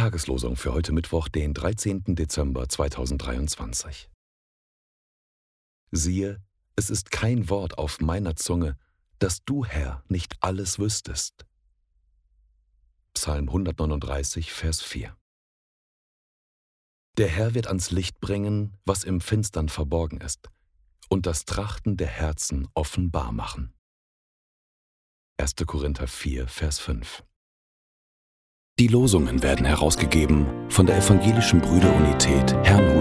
Tageslosung für heute Mittwoch, den 13. Dezember 2023. Siehe, es ist kein Wort auf meiner Zunge, dass du, Herr, nicht alles wüsstest. Psalm 139, Vers 4. Der Herr wird ans Licht bringen, was im Finstern verborgen ist, und das Trachten der Herzen offenbar machen. 1. Korinther 4, Vers 5. Die Losungen werden herausgegeben von der Evangelischen Brüderunität Brüdergemeine.